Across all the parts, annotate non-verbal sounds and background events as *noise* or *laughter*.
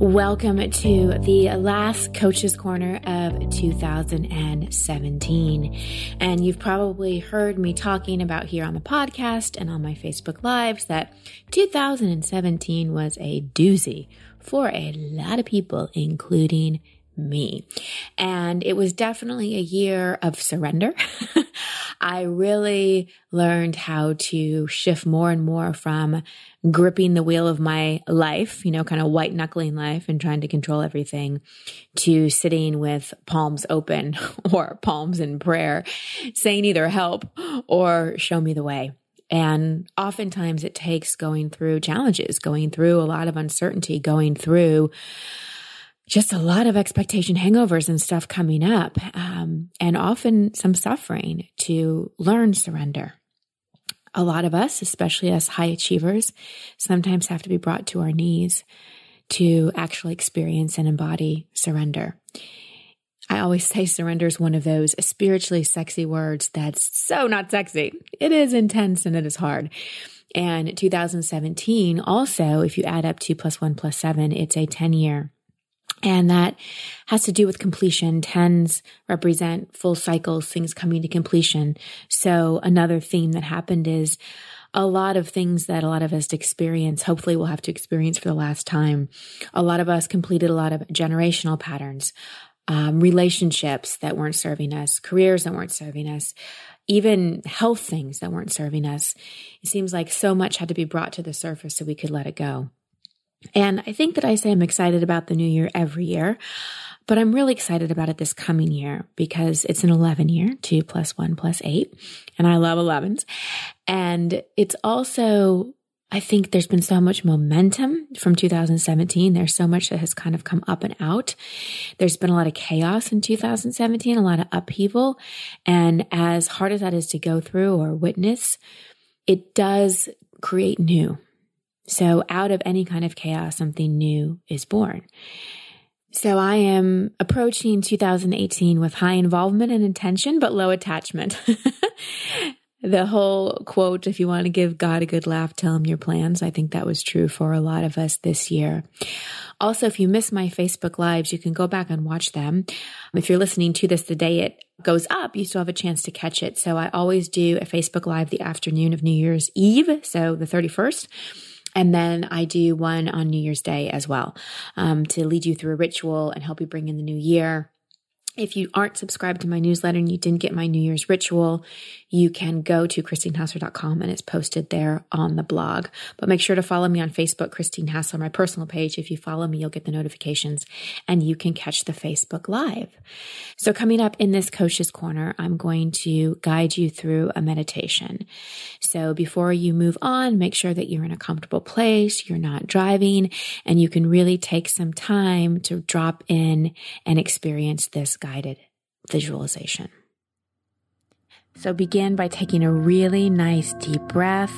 Welcome to the last Coach's Corner of 2017. And you've probably heard me talking about here on the podcast and on my Facebook Lives that 2017 was a doozy for a lot of people, including me. And it was definitely a year of surrender. *laughs* I really learned how to shift more and more from gripping the wheel of my life, you know, kind of white knuckling life and trying to control everything to sitting with palms open *laughs* or palms in prayer, saying either help or show me the way. And oftentimes it takes going through challenges, going through a lot of uncertainty, going through just a lot of expectation hangovers and stuff coming up, um, and often some suffering to learn surrender. A lot of us, especially as high achievers, sometimes have to be brought to our knees to actually experience and embody surrender. I always say surrender is one of those spiritually sexy words that's so not sexy. It is intense and it is hard. And 2017 also, if you add up two plus one plus seven, it's a 10 year and that has to do with completion. Tens represent full cycles, things coming to completion. So another theme that happened is a lot of things that a lot of us experience, hopefully we'll have to experience for the last time. A lot of us completed a lot of generational patterns, um, relationships that weren't serving us, careers that weren't serving us, even health things that weren't serving us. It seems like so much had to be brought to the surface so we could let it go. And I think that I say I'm excited about the new year every year, but I'm really excited about it this coming year because it's an 11 year, two plus one plus eight. And I love 11s. And it's also, I think there's been so much momentum from 2017. There's so much that has kind of come up and out. There's been a lot of chaos in 2017, a lot of upheaval. And as hard as that is to go through or witness, it does create new. So out of any kind of chaos, something new is born. So I am approaching 2018 with high involvement and intention, but low attachment. *laughs* the whole quote, if you want to give God a good laugh, tell him your plans. I think that was true for a lot of us this year. Also, if you miss my Facebook lives, you can go back and watch them. If you're listening to this the day it goes up, you still have a chance to catch it. So I always do a Facebook live the afternoon of New Year's Eve. So the 31st and then I do one on New Year's Day as well um, to lead you through a ritual and help you bring in the new year. If you aren't subscribed to my newsletter and you didn't get my New Year's ritual, you can go to christinehassler.com and it's posted there on the blog. But make sure to follow me on Facebook, Christine Hassler, my personal page. If you follow me, you'll get the notifications and you can catch the Facebook Live. So coming up in this Coach's Corner, I'm going to guide you through a meditation. So before you move on, make sure that you're in a comfortable place, you're not driving, and you can really take some time to drop in and experience this guided visualization. So begin by taking a really nice deep breath,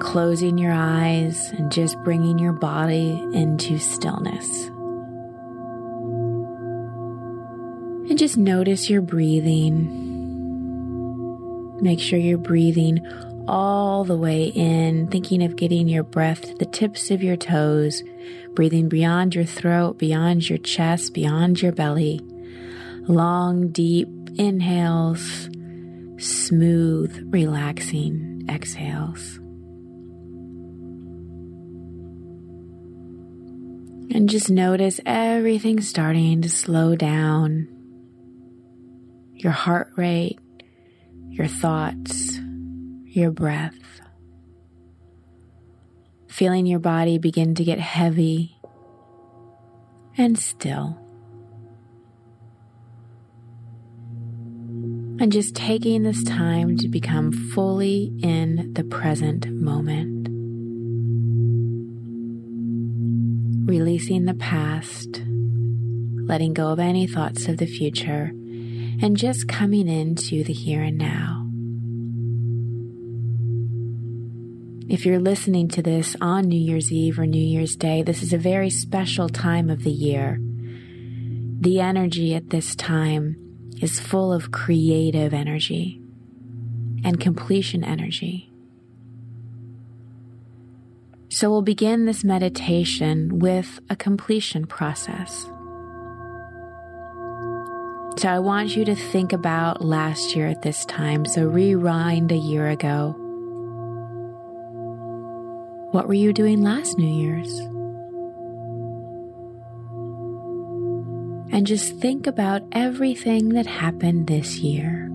closing your eyes, and just bringing your body into stillness. And just notice your breathing. Make sure you're breathing all the way in, thinking of getting your breath to the tips of your toes, breathing beyond your throat, beyond your chest, beyond your belly long, deep inhales, smooth, relaxing exhales. And just notice everything starting to slow down. Your heart rate, your thoughts, your breath. Feeling your body begin to get heavy and still. And just taking this time to become fully in the present moment. Releasing the past, letting go of any thoughts of the future, and just coming into the here and now. If you're listening to this on New Year's Eve or New Year's Day, this is a very special time of the year. The energy at this time is full of creative energy and completion energy. So we'll begin this meditation with a completion process. So I want you to think about last year at this time. So rewind a year ago. What were you doing last New Year's? And just think about everything that happened this year.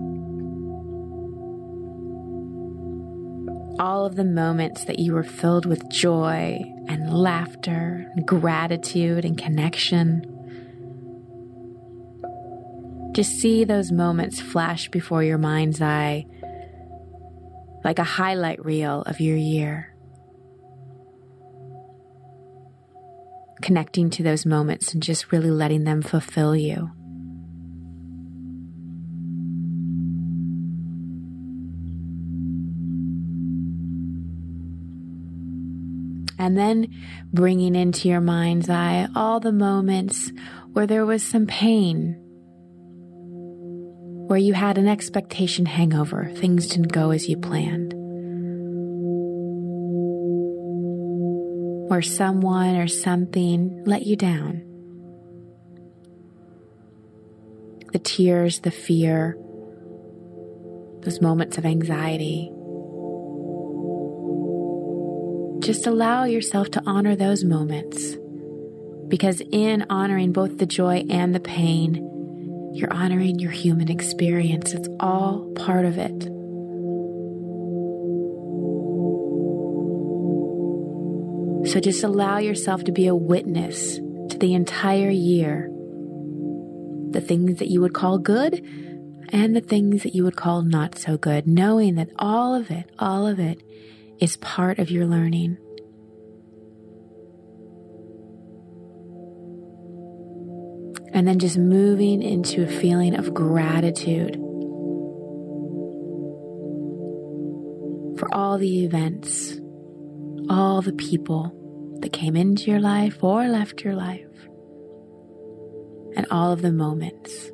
All of the moments that you were filled with joy and laughter, and gratitude and connection. Just see those moments flash before your mind's eye like a highlight reel of your year. Connecting to those moments and just really letting them fulfill you. And then bringing into your mind's eye all the moments where there was some pain where you had an expectation hangover, things didn't go as you planned. Where someone or something let you down. The tears, the fear, those moments of anxiety. Just allow yourself to honor those moments because in honoring both the joy and the pain, you're honoring your human experience. It's all part of it. So just allow yourself to be a witness to the entire year. The things that you would call good and the things that you would call not so good, knowing that all of it, all of it is part of your learning. And then just moving into a feeling of gratitude for all the events, all the people that came into your life or left your life, and all of the moments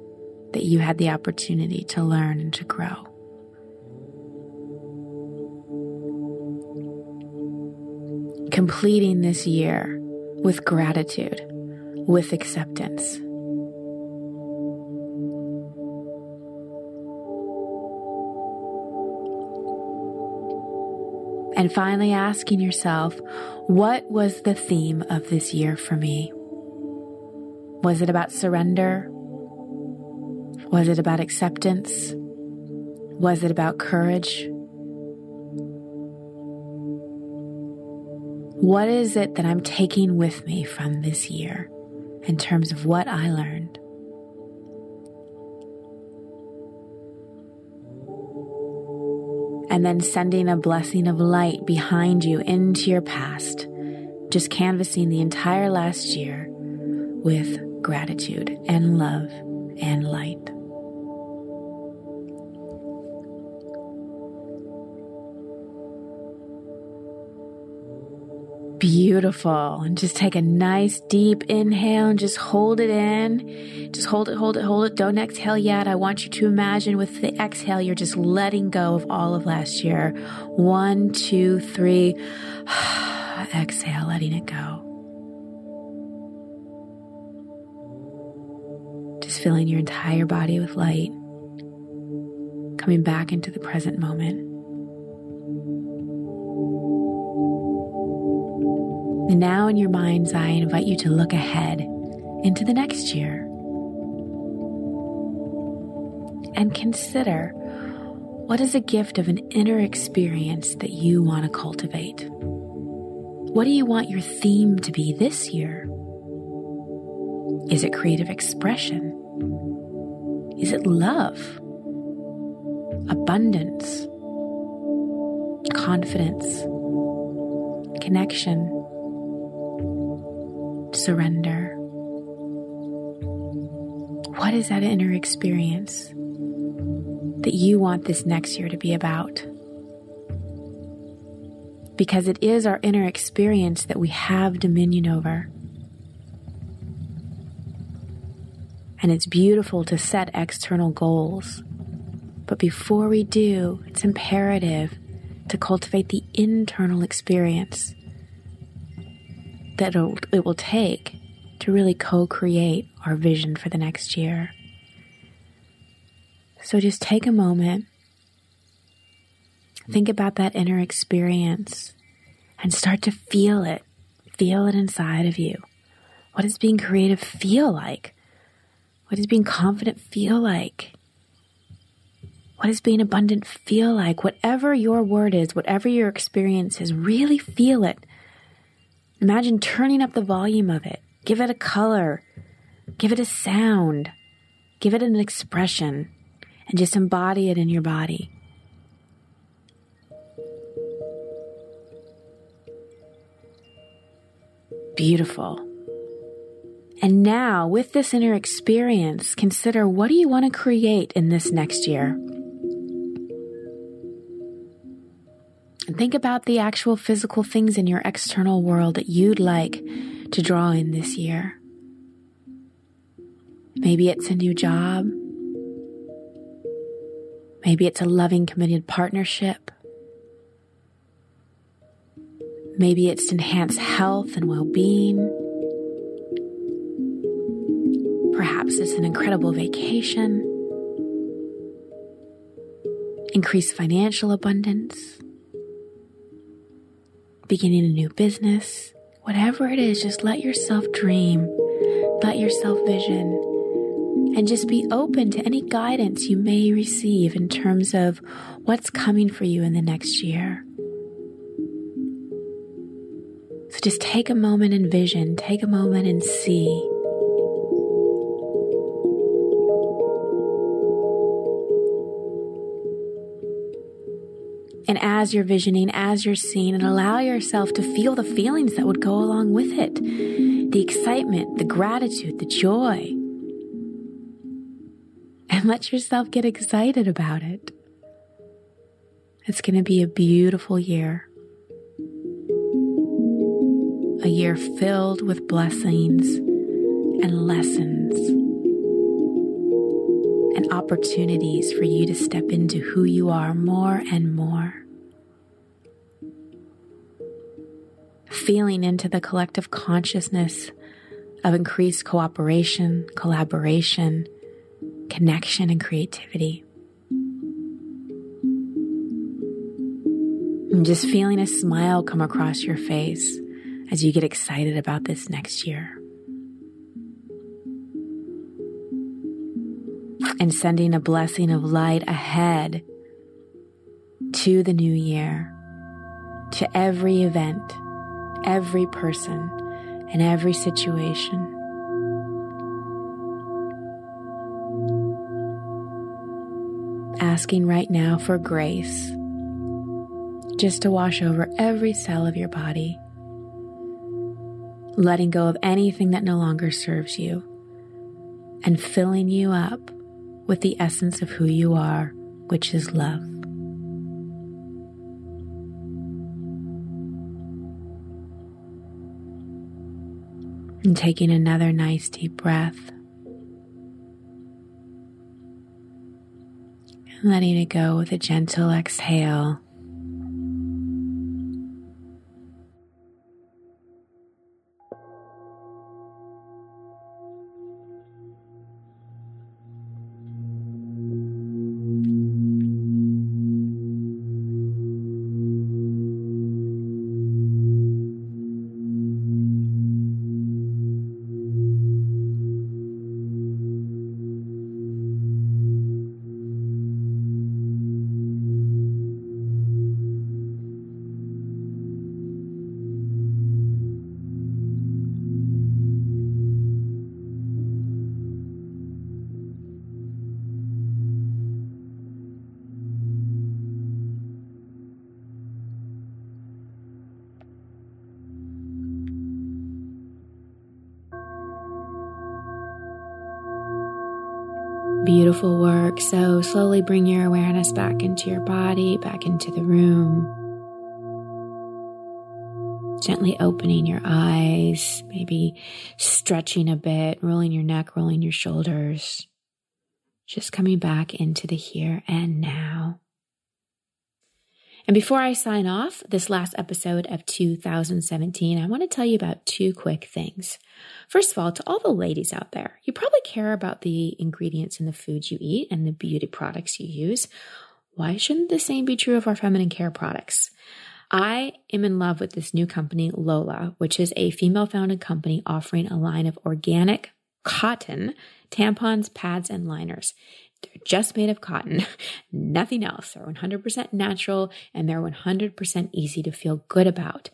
that you had the opportunity to learn and to grow. Completing this year with gratitude, with acceptance. And finally, asking yourself, what was the theme of this year for me? Was it about surrender? Was it about acceptance? Was it about courage? What is it that I'm taking with me from this year in terms of what I learned? And then sending a blessing of light behind you into your past, just canvassing the entire last year with gratitude and love and light. Beautiful. And just take a nice deep inhale and just hold it in. Just hold it, hold it, hold it. Don't exhale yet. I want you to imagine with the exhale, you're just letting go of all of last year. One, two, three. *sighs* exhale, letting it go. Just filling your entire body with light. Coming back into the present moment. And now, in your mind's eye, I invite you to look ahead into the next year and consider what is a gift of an inner experience that you want to cultivate? What do you want your theme to be this year? Is it creative expression? Is it love? Abundance? Confidence? Connection? Surrender. What is that inner experience that you want this next year to be about? Because it is our inner experience that we have dominion over. And it's beautiful to set external goals. But before we do, it's imperative to cultivate the internal experience that it will take to really co create our vision for the next year. So just take a moment, think about that inner experience, and start to feel it. Feel it inside of you. What does being creative feel like? What does being confident feel like? What does being abundant feel like? Whatever your word is, whatever your experience is, really feel it. Imagine turning up the volume of it. Give it a color. Give it a sound. Give it an expression. And just embody it in your body. Beautiful. And now, with this inner experience, consider what do you want to create in this next year? Think about the actual physical things in your external world that you'd like to draw in this year. Maybe it's a new job. Maybe it's a loving, committed partnership. Maybe it's enhanced health and well being. Perhaps it's an incredible vacation, increase financial abundance beginning a new business, whatever it is, just let yourself dream, let yourself vision, and just be open to any guidance you may receive in terms of what's coming for you in the next year. So just take a moment and vision, take a moment and see. As you're visioning, as you're seeing, and allow yourself to feel the feelings that would go along with it the excitement, the gratitude, the joy. And let yourself get excited about it. It's going to be a beautiful year. A year filled with blessings and lessons and opportunities for you to step into who you are more and more. Feeling into the collective consciousness of increased cooperation, collaboration, connection, and creativity. And just feeling a smile come across your face as you get excited about this next year. And sending a blessing of light ahead to the new year, to every event every person and every situation. Asking right now for grace just to wash over every cell of your body, letting go of anything that no longer serves you, and filling you up with the essence of who you are, which is love. And taking another nice deep breath. And letting it go with a gentle exhale. Beautiful work. So slowly bring your awareness back into your body, back into the room. Gently opening your eyes, maybe stretching a bit, rolling your neck, rolling your shoulders. Just coming back into the here and now. And before I sign off this last episode of 2017, I want to tell you about two quick things. First of all, to all the ladies out there, you probably care about the ingredients in the foods you eat and the beauty products you use. Why shouldn't the same be true of our feminine care products? I am in love with this new company, Lola, which is a female founded company offering a line of organic cotton tampons, pads, and liners. They're just made of cotton, *laughs* nothing else. They're 100% natural and they're 100% easy to feel good about.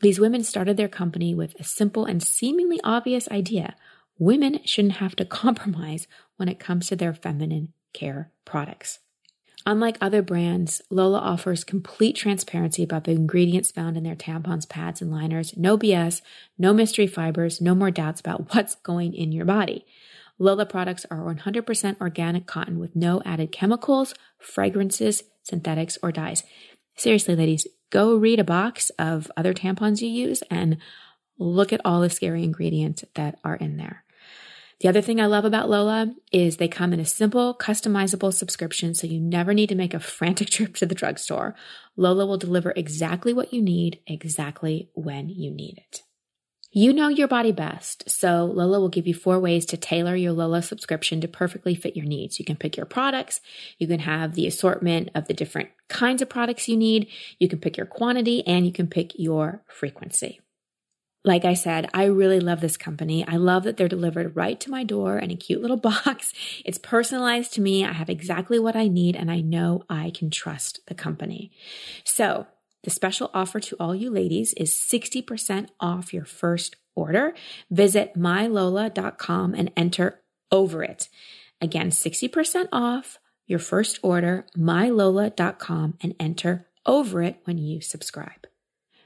These women started their company with a simple and seemingly obvious idea. Women shouldn't have to *laughs* compromise when it comes to their feminine care products. Unlike other brands, Lola offers complete transparency about the ingredients found in their tampons, pads, and liners. No BS, no mystery fibers, no more doubts about *laughs* what's going in your body. Lola products are 100% organic cotton with no added chemicals, fragrances, synthetics, or dyes. Seriously, ladies, go read a box of other tampons you use and look at all the scary ingredients that are in there. The other thing I love about Lola is they come in a simple, customizable subscription, so you never need to make a *laughs* frantic trip to the drugstore. Lola will deliver exactly what you need, exactly when you need it. You know your body best, so Lola will give you four ways to tailor your Lola subscription to perfectly fit your needs. You can pick your products, you can have the assortment of the different kinds of products you need, you can pick your quantity, and you can pick your frequency. Like I said, I really love this company. I love that they're delivered right to my door in a cute little *laughs* box. It's personalized to me. I have exactly what I need, and I know I can trust the company. So, the special offer to all you ladies is 60% off your first order. Visit mylola.com and enter over it. Again, 60% off your first order, mylola.com, and enter over it when you subscribe.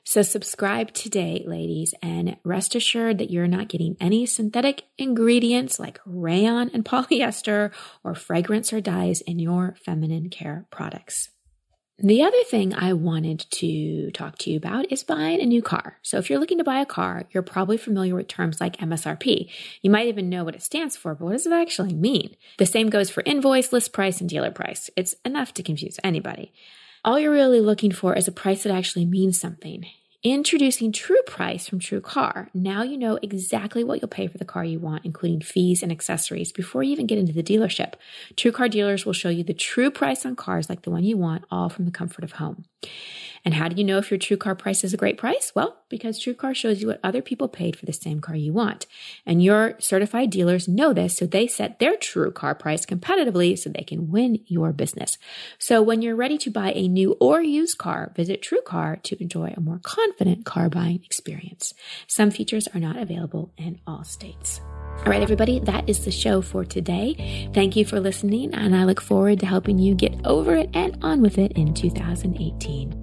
So subscribe today, ladies, and rest assured that you're not getting any synthetic ingredients like rayon and polyester or fragrance or dyes in your feminine care products. The other thing I wanted to talk to you about is buying a new car. So if you're looking to buy a car, you're probably familiar with terms like MSRP. You might even know what it stands for, but what does it actually mean? The same goes for invoice, list price, and dealer price. It's enough to confuse anybody. All you're really looking for is a price that actually means something. Introducing True Price from True Car. Now you know exactly what you'll pay for the car you want, including fees and accessories, before you even get into the dealership. True Car dealers will show you the true price on cars like the one you want, all from the comfort of home. And how do you know if your true car price is a great price? Well, because True Car shows you what other people paid for the same car you want. And your certified dealers know this, so they set their true car price competitively so they can win your business. So when you're ready to buy a new or used car, visit True Car to enjoy a more confident car buying experience. Some features are not available in all states. All right, everybody, that is the show for today. Thank you for listening, and I look forward to helping you get over it and on with it in 2018.